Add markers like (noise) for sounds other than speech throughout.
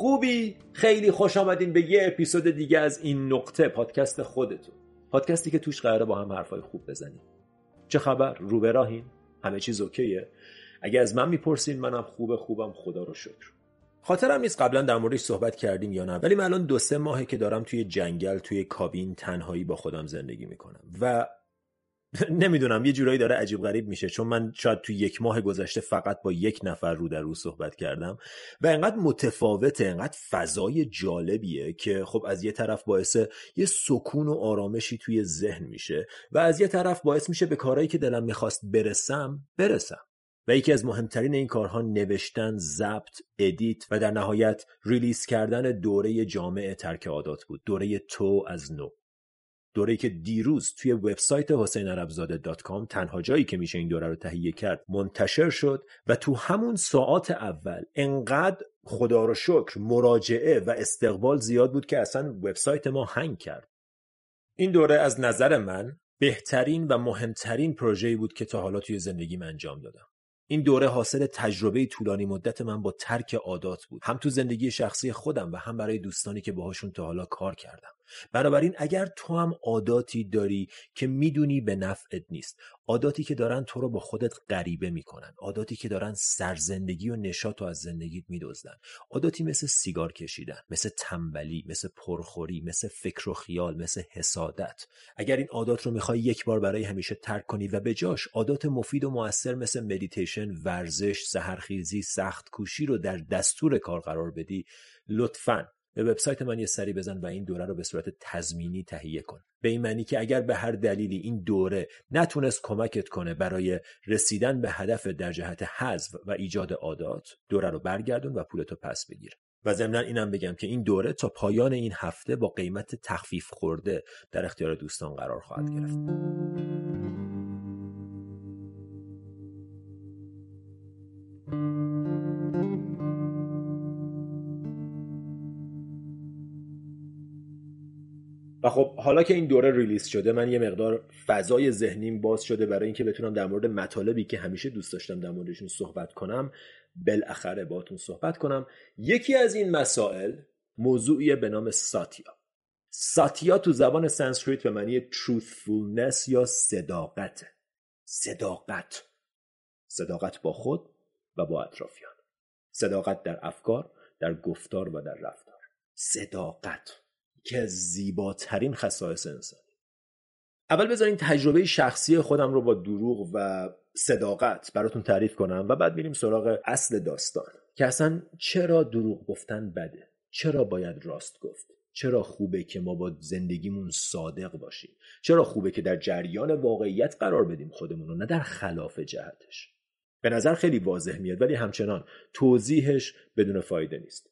خوبی؟ خیلی خوش آمدین به یه اپیزود دیگه از این نقطه پادکست خودتون پادکستی که توش قراره با هم حرفای خوب بزنیم چه خبر؟ رو؟ همه چیز اوکیه؟ اگه از من می‌پرسین منم خوبه خوبم خدا رو شکر خاطرم نیست قبلا در موردش صحبت کردیم یا نه ولی من الان دو سه ماهه که دارم توی جنگل توی کابین تنهایی با خودم زندگی می‌کنم و (laughs) نمی‌دونم یه جورایی داره عجیب غریب میشه. چون من شاید توی یک ماه گذشته فقط با یک نفر رو در رو صحبت کردم و انقدر متفاوته انقدر فضای جالبیه که خب از یه طرف باعث یه سکون و آرامشی توی ذهن میشه و از یه طرف باعث میشه به کارهایی که دلم می‌خواست برسم برسم. و یکی از مهمترین این کارها نوشتن، ضبط، edit و در نهایت release کردن دوره جامع ترک عادات بود. دوره تو از نو. دوره که دیروز توی وبسایت حسین عربزاده تنها جایی که میشه این دوره رو تهیه کرد منتشر شد و تو همون ساعات اول انقدر خدا رو شکر مراجعه و استقبال زیاد بود که اصلا وبسایت ما هنگ کرد. این دوره از نظر من بهترین و مهمترین پروژه‌ای بود که تا حالا توی زندگیم انجام دادم. این دوره حاصل تجربه طولانی مدت من با ترک عادات بود. هم تو زندگی شخصی خودم و هم برای دوستانی که باهاشون تا حالا کار کردم. بنابراین اگر تو هم عاداتی داری که می‌دونی به نفعت نیست عاداتی که دارن تو رو با خودت غریبه می‌کنن عاداتی که دارن سرزندگی و نشاط از زندگیت میدزدن عاداتی مثل سیگار کشیدن مثل تنبلی مثل پرخوری مثل فکر و خیال مثل حسادت. اگر این عادات رو می‌خوای یک بار برای همیشه ترک کنی و به جاش عادات مفید و موثر مثل مدیتیشن ورزش سحرخیزی سخت کوشی رو در دستور کار قرار بدی لطفاً به وبسایت من یه سری بزن و این دوره رو به صورت تضمینی تهیه کن. به این معنی که اگر به هر دلیلی این دوره نتونست کمکت کنه برای رسیدن به هدف در جهت حذف و ایجاد عادات دوره رو برگردون و پولتو پس بگیر. و ضمنا اینم بگم که این دوره تا پایان این هفته با قیمت تخفیف خورده در اختیار دوستان قرار خواهد گرفت. و خب حالا که این دوره ریلیز شده من یه مقدار فضای ذهنیم باز شده برای اینکه بتونم در مورد مطالبی که همیشه دوست داشتم در موردشون صحبت کنم بالاخره باتون صحبت کنم. یکی از این مسائل موضوعی به نام ساتیا. ساتیا تو زبان سانسکریت به معنی truthfulness یا صداقت. صداقت. صداقت با خود و با اطرافیان. صداقت در افکار در گفتار و در رفتار. صداقت. که زیباترین خصایص انسانی. اول بذارین تجربه شخصی خودم رو با دروغ و صداقت براتون تعریف کنم و بعد میریم سراغ اصل داستان که اصلا چرا دروغ گفتن بده؟ چرا باید راست گفت؟ چرا خوبه که ما با زندگیمون صادق باشیم؟ چرا خوبه که در جریان واقعیت قرار بدیم خودمون رو نه در خلاف جهتش؟ به نظر خیلی واضح میاد ولی همچنان توضیحش بدون فایده نیست.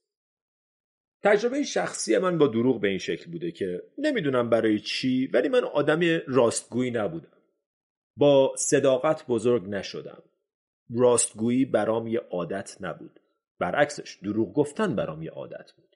تجربه شخصی من با دروغ به این شکل بوده که نمی‌دونم برای چی ولی من آدم راستگویی نبودم. با صداقت بزرگ نشدم. راستگویی برام یه عادت نبود. برعکسش دروغ گفتن برام یه عادت بود.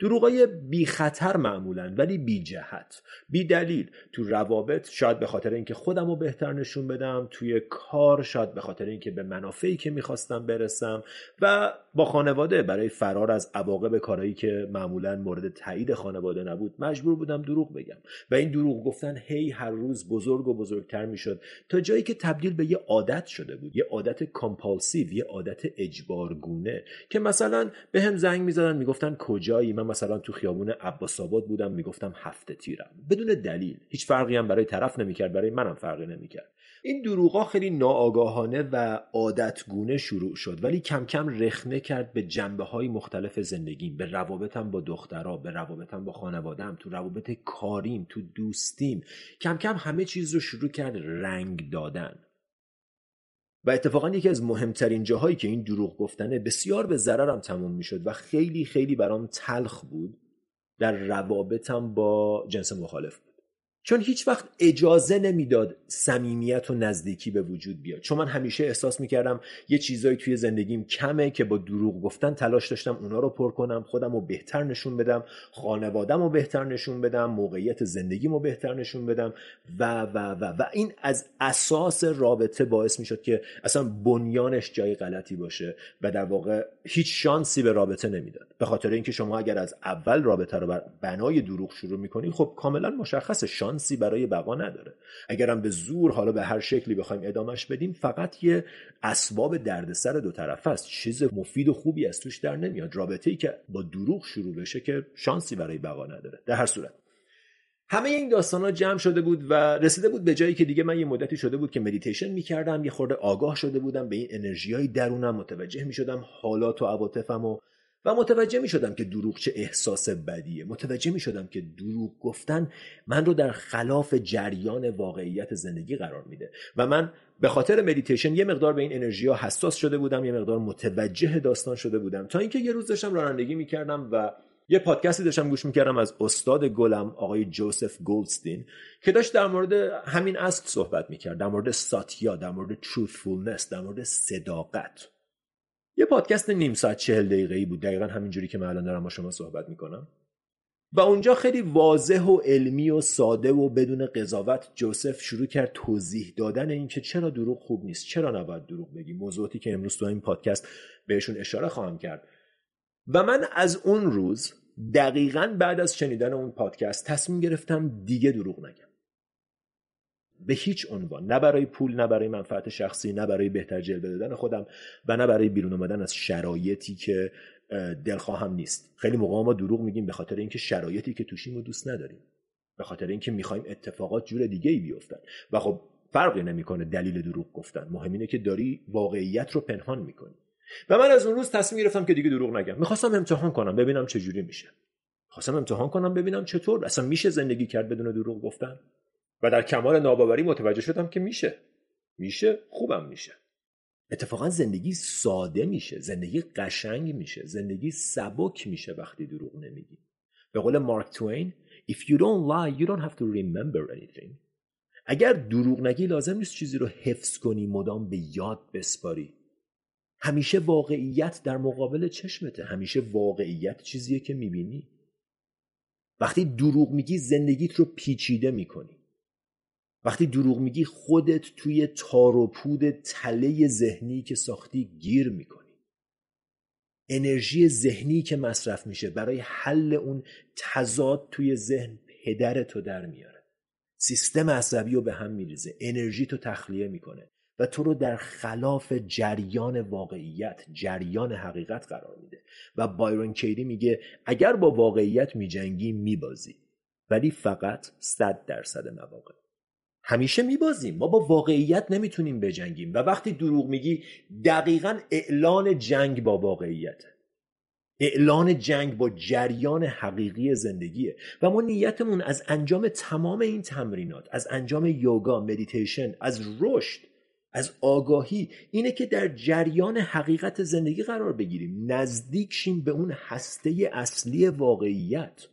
دروغای بی خطر معمولا ولی بی جهت بی دلیل تو روابط شاید به خاطر اینکه خودم رو بهتر نشون بدم توی کار شاید به خاطر اینکه به منافعی که می‌خواستم برسم و با خانواده. برای فرار از عواقب کارهایی که معمولا مورد تایید خانواده نبود مجبور بودم دروغ بگم. و این دروغ گفتن هی هر روز بزرگ و بزرگتر می‌شد تا جایی که تبدیل به یه عادت شده بود یه عادت کامپالسیو یه عادت اجبارگونه که مثلا به هم زنگ می‌زدن می‌گفتن کجایی؟ من مثلا تو خیابون عباس آباد بودم می‌گفتم هفته تیرم. بدون دلیل. هیچ فرقی هم برای طرف نمی‌کرد برای منم فرقی نمی‌کرد. این دروغا خیلی ناآگاهانه و عادتگونه شروع شد ولی کم کم رخنه کرد به جنبه های مختلف زندگیم به روابطم با دخترها به روابطم با خانوادم تو روابط کاریم تو دوستیم. کم کم همه چیز رو شروع کرد رنگ دادن. و اتفاقا یکی از مهمترین جاهایی که این دروغ گفتنه بسیار به ضررم تموم می‌شد و خیلی خیلی برام تلخ بود در روابطم با جنس مخالف چون هیچ وقت اجازه نمی‌داد صمیمیت و نزدیکی به وجود بیاد. چون من همیشه احساس می‌کردم یه چیزایی توی زندگیم کمه که با دروغ گفتن تلاش داشتم اونا رو پر کنم خودم رو بهتر نشون بدم خانوادم رو بهتر نشون بدم موقعیت زندگیم رو بهتر نشون بدم و و و و این از اساس رابطه باعث می‌شد که اصلا بنیانش جای غلطی باشه و در واقع هیچ شانسی به رابطه نمی‌داد. به خاطر اینکه شما اگر از اول رابطه رو بر بنای دروغ شروع می‌کنی خب کاملا مشخص شانسی برای بقا نداره. اگرم به زور حالا به هر شکلی بخوایم ادامش بدیم فقط یه اسباب دردسر دو طرفه است. چیز مفید و خوبی از توش در نمیاد. رابطه ای که با دروغ شروع بشه که شانسی برای بقا نداره. در هر صورت. همه این داستان ها جمع شده بود و رسیده بود به جایی که دیگه من یه مدتی شده بود که مدیتیشن می‌کردم یه خورده آگاه شده بودم به این انرژی های درونم متوجه می‌شدم حالات و عواطفم و و متوجه می شدم که دروغ چه احساس بدیه. متوجه می شدم که دروغ گفتن من رو در خلاف جریان واقعیت زندگی قرار میده. و من به خاطر مدیتیشن یه مقدار به این انرژی ها حساس شده بودم یه مقدار متوجه داستان شده بودم. تا اینکه یه روز داشتم رانندگی می‌کردم و یه پادکستی داشتم گوش می‌کردم از استاد گلم آقای جوزف گولدستین که داشت در مورد همین اصل صحبت می‌کرد. در مورد ساتیا در مورد truthfulness در مورد صداقت. یه پادکست نیم ساعت چهل دقیقه ای بود. دقیقا همینجوری که من الان دارم با شما صحبت می‌کنم. و اونجا خیلی واضح و علمی و ساده و بدون قضاوت جوزف شروع کرد توضیح دادن اینکه چرا دروغ خوب نیست چرا نباید دروغ بگی موضوعاتی که امروز تو این پادکست بهشون اشاره خواهم کرد. و من از اون روز دقیقا بعد از شنیدن اون پادکست تصمیم گرفتم دیگه دروغ نگم. به هیچ عنوان نه برای پول نه برای منفعت شخصی نه برای بهتر جلوه دادن خودم و نه برای بیرون آمدن از شرایطی که دلخواهم نیست. خیلی موقع ما دروغ میگیم به خاطر اینکه شرایطی که توشیم رو دوست نداریم. به خاطر اینکه می‌خوایم اتفاقات جور دیگه ای بیفتن. و خب فرقی نمی‌کنه دلیل دروغ گفتن. مهم اینه که داری واقعیت رو پنهان می‌کنی. و من از اون روز تصمیم گرفتم که دیگه دروغ نگم. می‌خواستم امتحان کنم ببینم چه جوری میشه. خواستم امتحان کنم ببینم چطور. اصلا میشه زندگی کرد بدون دروغ گفتن؟ و در کمال ناباوری متوجه شدم که میشه. میشه خوبم میشه. اتفاقا زندگی ساده میشه زندگی قشنگ میشه زندگی سبک میشه وقتی دروغ نمیگی. به قول مارک توین if you don't lie you don't have to remember anything. اگر دروغ نگی لازم نیست چیزی رو حفظ کنی مدام به یاد بسپاری. همیشه واقعیت در مقابل چشمته. همیشه واقعیت چیزیه که می‌بینی. وقتی دروغ میگی زندگیت رو پیچیده می‌کنی. وقتی دروغ میگی خودت توی تار و تله ذهنی که ساختی گیر می‌کنی. انرژی ذهنی که مصرف میشه برای حل اون تضاد توی ذهن پدر تو در میاره. سیستم عصبی رو به هم میریزه انرژی تو تخلیه می‌کنه و تو رو در خلاف جریان واقعیت جریان حقیقت قرار میده. و بایرون کیری میگه اگر با واقعیت میجنگی میبازی. ولی فقط صد درصد مواقع. همیشه میبازیم. ما با واقعیت نمی‌تونیم بجنگیم. و وقتی دروغ میگی دقیقا اعلان جنگ با واقعیت. اعلان جنگ با جریان حقیقی زندگیه. و ما نیتمون از انجام تمام این تمرینات از انجام یوگا مدیتیشن از رشد از آگاهی اینه که در جریان حقیقت زندگی قرار بگیریم. نزدیک شیم به اون هسته اصلی واقعیت.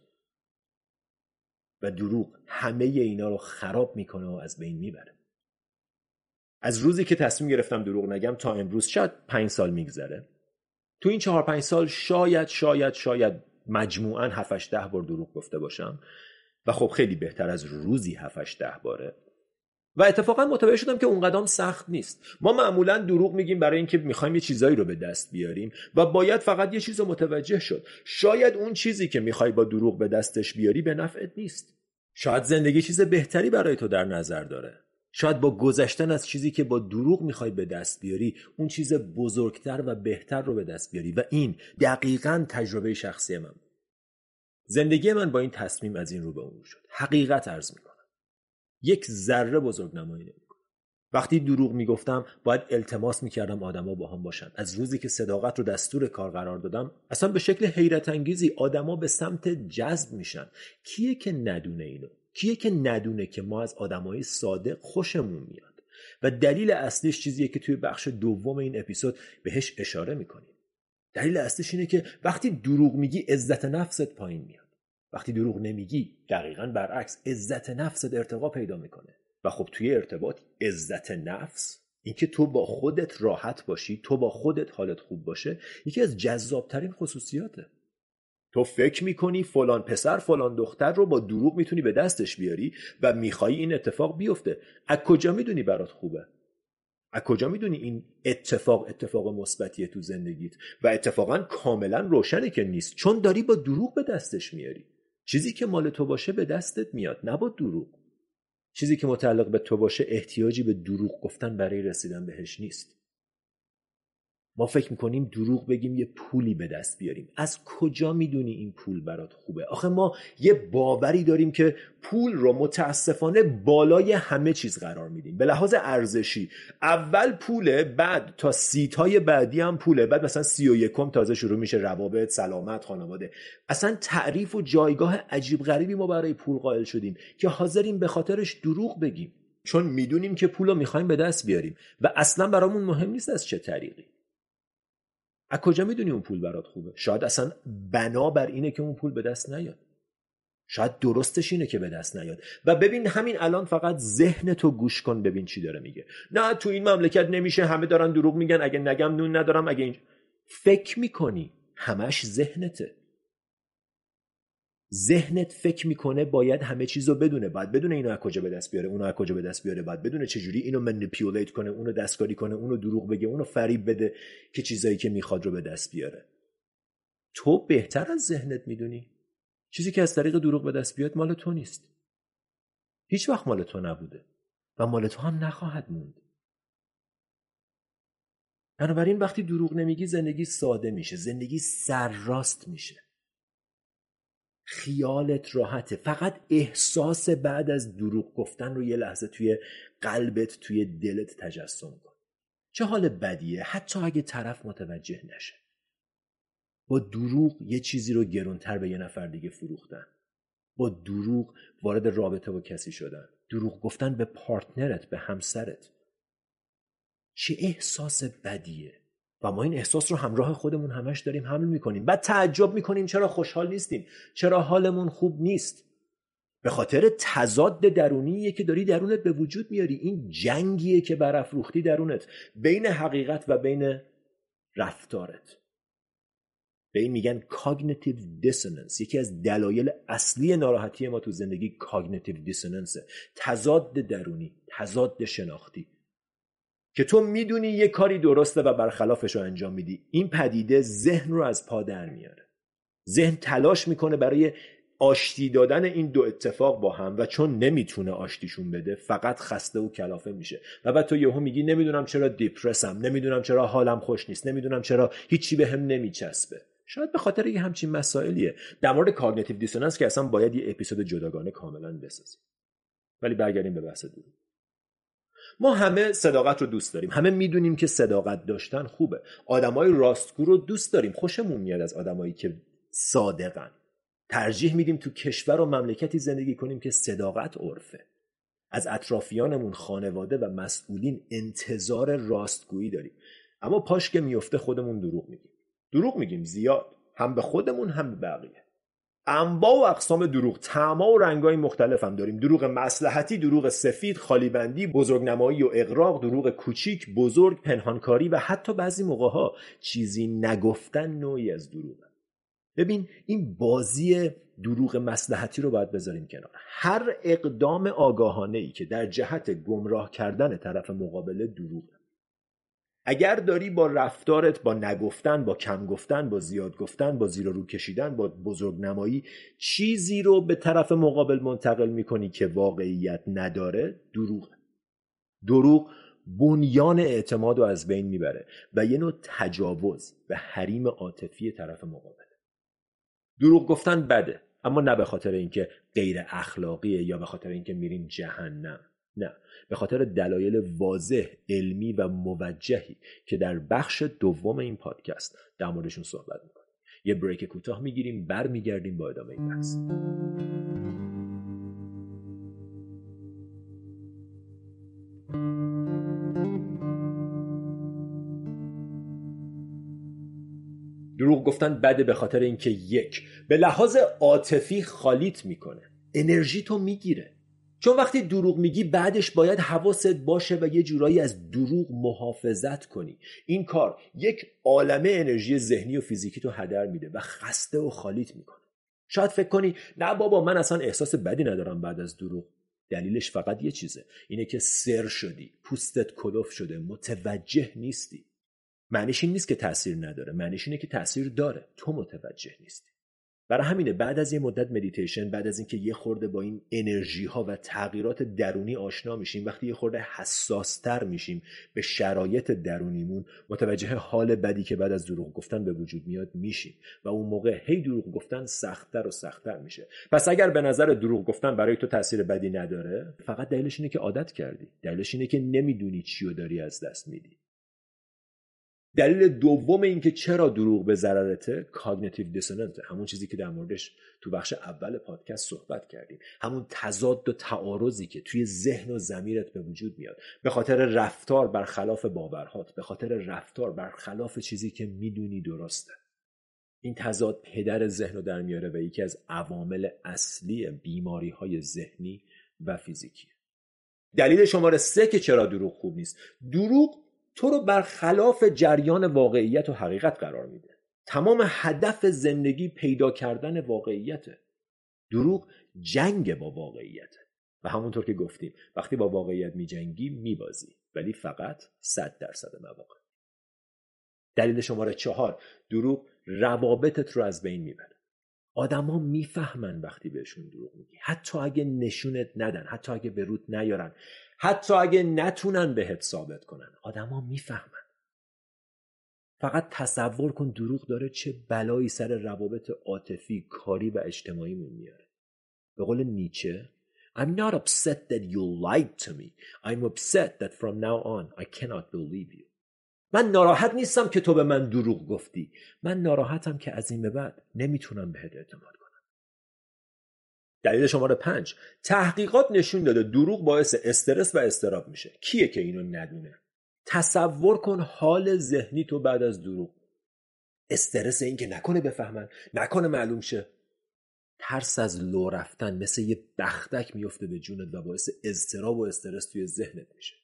و دروغ همه اینا رو خراب می‌کنه و از بین می‌بره. از روزی که تصمیم گرفتم دروغ نگم تا امروز شاید پنج سال میگذره. تو این چهار پنج سال شاید شاید شاید مجموعا هفتش ده بار دروغ گفته باشم و خب خیلی بهتر از روزی هفتش ده باره. و اتفاقا متوجه شدم که اون قدم سخت نیست. ما معمولا دروغ میگیم برای اینکه می‌خوایم یه چیزایی رو به دست بیاریم و باید فقط یه چیز رو متوجه شد. شاید اون چیزی که می‌خوای با دروغ به دستش بیاری به نفعت نیست. شاید زندگی چیز بهتری برای تو در نظر داره. شاید با گذشتن از چیزی که با دروغ می‌خوای به دست بیاری اون چیز بزرگتر و بهتر رو به دست بیاری. و این دقیقا تجربه شخصی من زندگی من با این تصمیم از این رو به اون شد. حقیقت عرض می‌کنم. یک ذره بزرگ نمایی وقتی دروغ می‌گفتم باید التماس می‌کردم آدما با هم باشن. از روزی که صداقت رو دستور کار قرار دادم اصلا به شکل حیرت انگیزی آدما به سمت جذب میشن. کیه که ندونه اینو؟ کیه که ندونه که ما از آدمای صادق خوشمون میاد؟ و دلیل اصلیش چیزیه که توی بخش دوم این اپیزود بهش اشاره می‌کنیم. دلیل اصلیش اینه که وقتی دروغ میگی عزت نفست پایین میاد. وقتی دروغ نمیگی دقیقا برعکس عزت نفست ارتقا پیدا می‌کنه. و خب توی ارتباط عزت نفس اینکه تو با خودت راحت باشی تو با خودت حالت خوب باشه یکی از جذابترین خصوصیاته. تو فکر می‌کنی فلان پسر فلان دختر رو با دروغ می‌تونی به دستش بیاری و میخوایی این اتفاق بیفته. از کجا می‌دونی برات خوبه؟ از کجا می‌دونی این اتفاق اتفاق مثبتیه تو زندگیت؟ و اتفاقا کاملا روشنه که نیست. چون داری با دروغ به دستش میاری. چیزی که مال تو باشه به دستت میاد نه با دروغ. چیزی که متعلق به تو باشه احتیاجی به دروغ گفتن برای رسیدن بهش نیست. ما فکر می‌کنیم دروغ بگیم یه پولی به دست بیاریم. از کجا می‌دونی این پول برات خوبه؟ آخه ما یه باوری داریم که پول رو متاسفانه بالای همه چیز قرار میدیم. به لحاظ ارزشی اول پوله بعد تا سیت های بعدی هم پوله بعد مثلا سی و یکم تازه شروع میشه روابط سلامت خانواده. اصلا تعریف و جایگاه عجیب غریبی ما برای پول قائل شدیم که حاضریم به خاطرش دروغ بگیم. چون می‌دونیم که پول رو می‌خوایم به دست بیاریم و اصلا برامون مهم نیست از چه طریقی. از کجا می‌دونی اون پول برات خوبه؟ شاید اصلا بنا بر اینه که اون پول به دست نیاد. شاید درستش اینه که به دست نیاد. و ببین همین الان فقط ذهن تو گوش کن ببین چی داره میگه. نه تو این مملکت نمیشه همه دارن دروغ میگن اگه نگم نون ندارم اگه این فکر می‌کنی همش ذهنته. ذهنت فکر می‌کنه باید همه چیز رو بدونه. باید بدونه اینو از کجا به دست بیاره اونو از کجا به دست بیاره. باید بدونه چجوری اینو منیپیولیت کنه اونو دستکاری کنه اونو دروغ بگه اونو فریب بده که چیزایی که می‌خواد رو به دست بیاره. تو بهتر از ذهنت می‌دونی؟ چیزی که از طریق دروغ به دست بیاد مال تو نیست. هیچ وقت مال تو نبوده و مال تو هم نخواهد موند. بنابراین وقتی دروغ نمیگی زندگی ساده میشه. زندگی سرراست میشه. خیالت راحته. فقط احساس بعد از دروغ گفتن رو یه لحظه توی قلبت توی دلت تجسم کن. چه حال بدیه؟ حتی اگه طرف متوجه نشه. با دروغ یه چیزی رو گرونتر به یه نفر دیگه فروختن. با دروغ وارد رابطه با کسی شدن. دروغ گفتن به پارتنرت به همسرت. چه احساس بدیه؟ و ما این احساس رو همراه خودمون همش داریم حمل می‌کنیم. بعد تعجب می‌کنیم چرا خوشحال نیستیم چرا حالمون خوب نیست. به خاطر تضاد درونیه که داری درونت به وجود میاری. این جنگیه که برافروختی درونت. بین حقیقت و بین رفتارت. به این میگن cognitive dissonance یکی از دلایل اصلی ناراحتی ما تو زندگی cognitive dissonance ه تضاد درونی تضاد شناختی. که تو می‌دونی یه کاری درسته و برخلافش رو انجام میدی. این پدیده ذهن رو از پا در میاره. ذهن تلاش می‌کنه برای آشتی دادن این دو اتفاق با هم و چون نمی‌تونه آشتیشون بده فقط خسته و کلافه میشه. و بعد تو یهو میگی نمی‌دونم چرا depress م نمی‌دونم چرا حالم خوش نیست نمی‌دونم چرا هیچی به هم نمیچسبه. شاید به خاطر یه همچین مسائلیه. در مورد cognitive dissonance که اصلا باید یه اپیزود جداگانه کاملا بسازیم. ولی برگردیم به بحث دروغ ما همه صداقت رو دوست داریم. همه می‌دونیم که صداقت داشتن خوبه. آدمای راستگو رو دوست داریم. خوشمون میاد از آدمایی که صادقن. ترجیح میدیم تو کشور و مملکتی زندگی کنیم که صداقت عرفه. از اطرافیانمون خانواده و مسئولین انتظار راستگویی داریم. اما پاش که میفته خودمون دروغ میگیم. دروغ میگیم. زیاد. هم به خودمون هم به بقیه. انواع و اقسام دروغ تما و رنگای مختلف هم داریم. دروغ مسلحتی دروغ سفید خالیبندی بزرگنمایی و اقراق دروغ کوچیک بزرگ پنهانکاری و حتی بعضی موقع ها چیزی نگفتن نوعی از دروغ. ببین این بازی دروغ مسلحتی رو باید بذاریم کنار. هر اقدام آگاهانه ای که در جهت گمراه کردن طرف مقابله دروغ اگر داری با رفتارت با نگفتن با کم گفتن با زیاد گفتن با زیر رو کشیدن با بزرگ نمایی چیزی رو به طرف مقابل منتقل می‌کنی که واقعیت نداره دروغ دروغ بنیان اعتماد رو از بین می‌بره و یه نوع تجاوز به حریم عاطفی طرف مقابل. دروغ گفتن بده اما نه به خاطر اینکه غیر اخلاقیه یا به خاطر اینکه میریم جهنم. نه. به خاطر دلایل واضح علمی و موجهی که در بخش دوم این پادکست در موردشون صحبت می‌کنیم. یه بریک کوتاه می‌گیریم برمیگردیم با ادامه این بحث. دروغ گفتن بده به خاطر اینکه یک به لحاظ عاطفی خالیت می‌کنه. انرژی تو می‌گیره. چون وقتی دروغ میگی بعدش باید حواست باشه و یه جورایی از دروغ محافظت کنی. این کار یک عالمه انرژی ذهنی و فیزیکی تو هدر میده و خسته و خالیت می‌کنه. شاید فکر کنی نه بابا من اصلا احساس بدی ندارم بعد از دروغ. دلیلش فقط یه چیزه. اینه که سر شدی پوستت کلوف شده متوجه نیستی. معنیش این نیست که تاثیر نداره. معنیش اینه که تاثیر داره. تو متوجه نیستی. برای همینه بعد از یه مدت مدیتیشن بعد از اینکه یه خورده با این انرژی ها و تغییرات درونی آشنا میشیم وقتی یه خورده حساستر میشیم به شرایط درونیمون متوجه حال بدی که بعد از دروغ گفتن به وجود میاد میشیم و اون موقع هی دروغ گفتن سختتر و سختتر میشه. پس اگر به نظر دروغ گفتن برای تو تاثیر بدی نداره فقط دلیلش اینه که عادت کردی. دلیلش اینه که نمی‌دونی چی داری از دست میدی. دلیل دوم اینکه چرا دروغ به ضررته cognitive dissonance همون چیزی که در موردش تو بخش اول پادکست صحبت کردیم. همون تضاد و تعارضی که توی ذهن و ضمیرت به وجود میاد. به خاطر رفتار برخلاف باورهات به خاطر رفتار برخلاف چیزی که می‌دونی درسته. این تضاد پدر ذهن رو در میاره و یکی از عوامل اصلی بیماری های ذهنی و فیزیکی. دلیل شماره سه که چرا دروغ خوب نیست. دروغ تو رو برخلاف جریان واقعیت و حقیقت قرار میده. تمام هدف زندگی پیدا کردن واقعیته. دروغ جنگ با واقعیته. و همونطور که گفتیم وقتی با واقعیت میجنگی میبازی. ولی فقط صد درصد مواقع. دلیل شماره چهار دروغ روابطت رو از بین می‌بره. آدما می‌فهمن وقتی بهشون دروغ میگی. حتی اگه نشونت ندن حتی اگه به رود نیارن. حتی اگه نتونن بهت ثابت کنن. آدما می‌فهمن. فقط تصور کن دروغ داره چه بلایی سر روابط عاطفی کاری و اجتماعیمون میاره. به قول نیچه I'm not upset that you lied to me. I'm upset that from now on I cannot believe you. من ناراحت نیستم که تو به من دروغ گفتی. من ناراحتم که از این به بعد نمی‌تونم بهت اعتماد کنم. دلیل شماره پنج. تحقیقات نشون داده دروغ باعث استرس و استراب میشه. کیه که اینو ندونه؟ تصور کن حال ذهنی تو بعد از دروغ. استرس این که نکنه بفهمن نکنه معلوم شه. ترس از لو رفتن مثل یه بختک میفته به جونت و باعث اضطراب و استرس توی ذهنت میشه.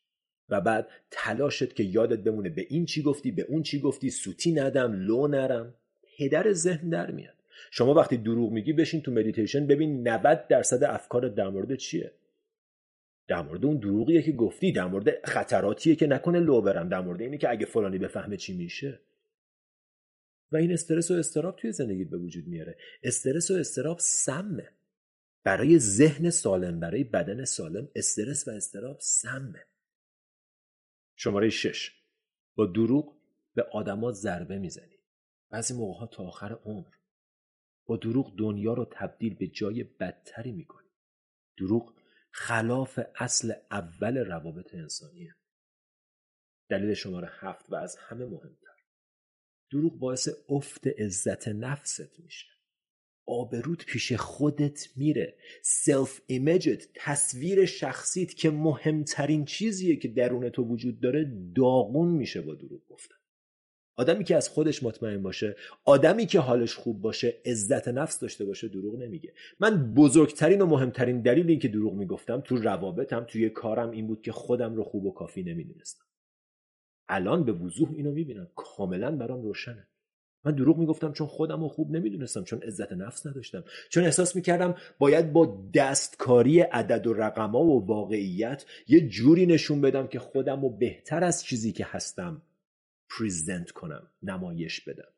و بعد تلاشت که یادت بمونه به این چی گفتی به اون چی گفتی سوتی ندم لو نرم. پدر ذهن در میاد. شما وقتی دروغ میگی بشین تو مدیتیشن ببین 90 درصد افکار در مورد چیه. در مورد اون دروغیه که گفتی در مورد خطراتیه که نکنه لو برم. در مورد اینه که اگه فلانی بفهمه چی میشه. و این استرس و اضطراب توی زندگیت به وجود میاره. استرس و اضطراب سمه. برای ذهن سالم برای بدن سالم استرس و اضطراب سمه. شماره شش. با دروغ به آدما ضربه می‌زنی. بعضی موقع تا آخر عمر. با دروغ دنیا رو تبدیل به جای بدتری می‌کنی. دروغ خلاف اصل اول روابط انسانیه. دلیل شماره هفت و از همه مهمتر. دروغ باعث افت عزت نفست میشه. آبروت پیش خودت میره. self-image ت تصویر شخصیت که مهمترین چیزیه که درون تو وجود داره داغون میشه با دروغ گفتن. آدمی که از خودش مطمئن باشه آدمی که حالش خوب باشه عزت نفس داشته باشه دروغ نمیگه. من بزرگترین و مهمترین دلیل این که دروغ می‌گفتم تو روابطم توی کارم این بود که خودم رو خوب و کافی نمی‌دونستم. الان به وضوح اینو می‌بینم. کاملا برام روشنه. من دروغ می‌گفتم چون خودم رو خوب نمی‌دونستم چون عزت نفس نداشتم. چون احساس می‌کردم باید با دستکاری عدد و رقما و واقعیت یه جوری نشون بدم که خودم رو بهتر از چیزی که هستم پریزنت کنم نمایش بدم.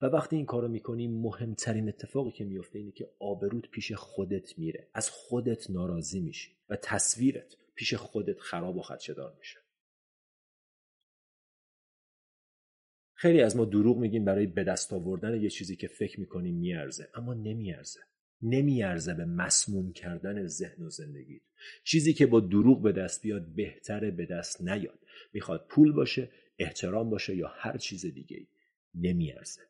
و وقتی این کارو می‌کنی مهمترین اتفاقی که میفته اینه که آبرود پیش خودت میره. از خودت ناراضی میشی و تصویرت پیش خودت خراب و خدشدار میشه. خیلی از ما دروغ میگیم برای به دست آوردن یه چیزی که فکر می‌کنیم میارزه اما نمیارزه. نمیارزه به مسموم کردن ذهن و زندگی چیزی که با دروغ به دست بیاد بهتره به دست نیاد. می‌خواد پول باشه احترام باشه یا هر چیز دیگه ای نمیارزه.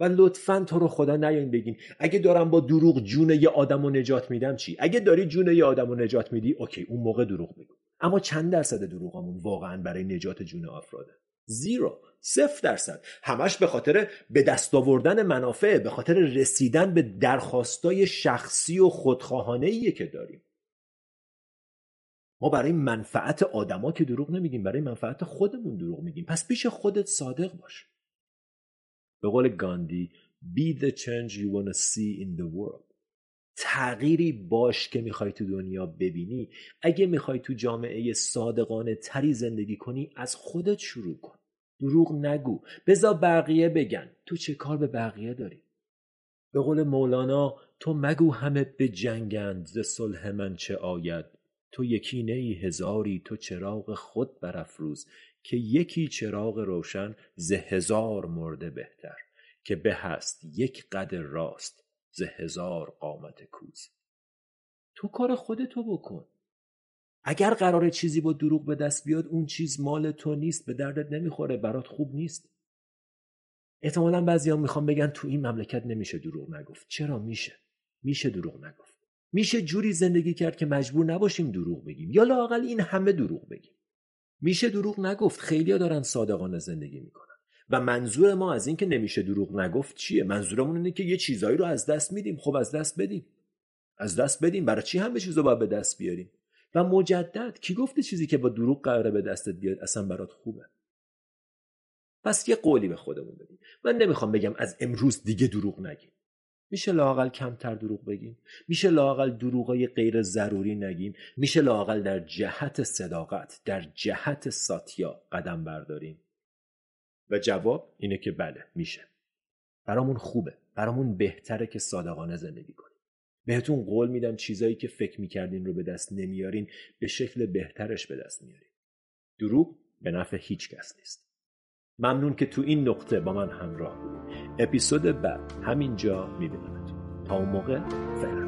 و لطفا تو رو خدا نیاین بگین. اگه دارم با دروغ جون یه آدم و نجات میدم چی؟ اگه داری جون یه آدم و نجات میدی اوکی اون موقع دروغ میگو اما چند درصد دروغمون واقعا برای نجات جون افراده زیرو. صفر درصد. همش به خاطر به دست آوردن منافع به خاطر رسیدن به درخواستای شخصی و خودخواهانه که داریم. ما برای منفعت آدما که دروغ نمیگیم برای منفعت خودمون دروغ میگیم. پس پیش خودت صادق باش. به قول گاندی be the change you want to see in the world. تغییری باش که می‌خوای تو دنیا ببینی. اگه می‌خوای تو جامعه صادقانه تری زندگی کنی از خودت شروع کن. دروغ نگو. بزا بقیه بگن. تو چه کار به بقیه داری؟ به قول مولانا تو مگو همه به جنگند ز صلح من چه آید؟ تو یکی نی هزاری تو چراغ خود برافروز که یکی چراغ روشن ز هزار مرده بهتر که به هست یک قد راست ز هزار قامت کوز. تو کار خودتو بکن. اگر قرار چیزی با دروغ به دست بیاد اون چیز مال تو نیست به دردت نمی‌خوره برات خوب نیست. احتمالا بعضی می‌خوام بگن تو این مملکت نمیشه دروغ نگفت. چرا میشه؟ میشه دروغ نگفت. میشه جوری زندگی کرد که مجبور نباشیم دروغ بگیم. یا لاقل این همه دروغ بگیم. میشه دروغ نگفت. خیلیا دارن صادقانه زندگی می‌کنن. و منظور ما از این که نمیشه دروغ نگفت چیه؟ منظورمون اینه که یه چیزایی رو از دست میدیم. خب از دست بدیم. از دست بدیم. برای چی همه چیز رو باید به دست بیاریم؟ و مجدد کی گفته چیزی که با دروغ قراره به دستت بیاد اصلا برات خوبه؟ پس یه قولی به خودمون بدیم. من نمی‌خوام بگم از امروز دیگه دروغ نگیم. میشه لاقل کمتر دروغ بگیم میشه لاقل دروغای غیر ضروری نگیم میشه لاقل در جهت صداقت در جهت ساتیا قدم برداریم و جواب اینه که بله میشه. برامون خوبه. برامون بهتره که صادقانه زندگی کنیم. بهتون قول میدم چیزایی که فکر می‌کردین رو به دست نمیارین به شکل بهترش به دست میارین. دروغ به نفع هیچ کس نیست. ممنون که تو این نقطه با من همراه بودید اپیزود بعد همینجا میبینمتون. تا اون موقع فعلا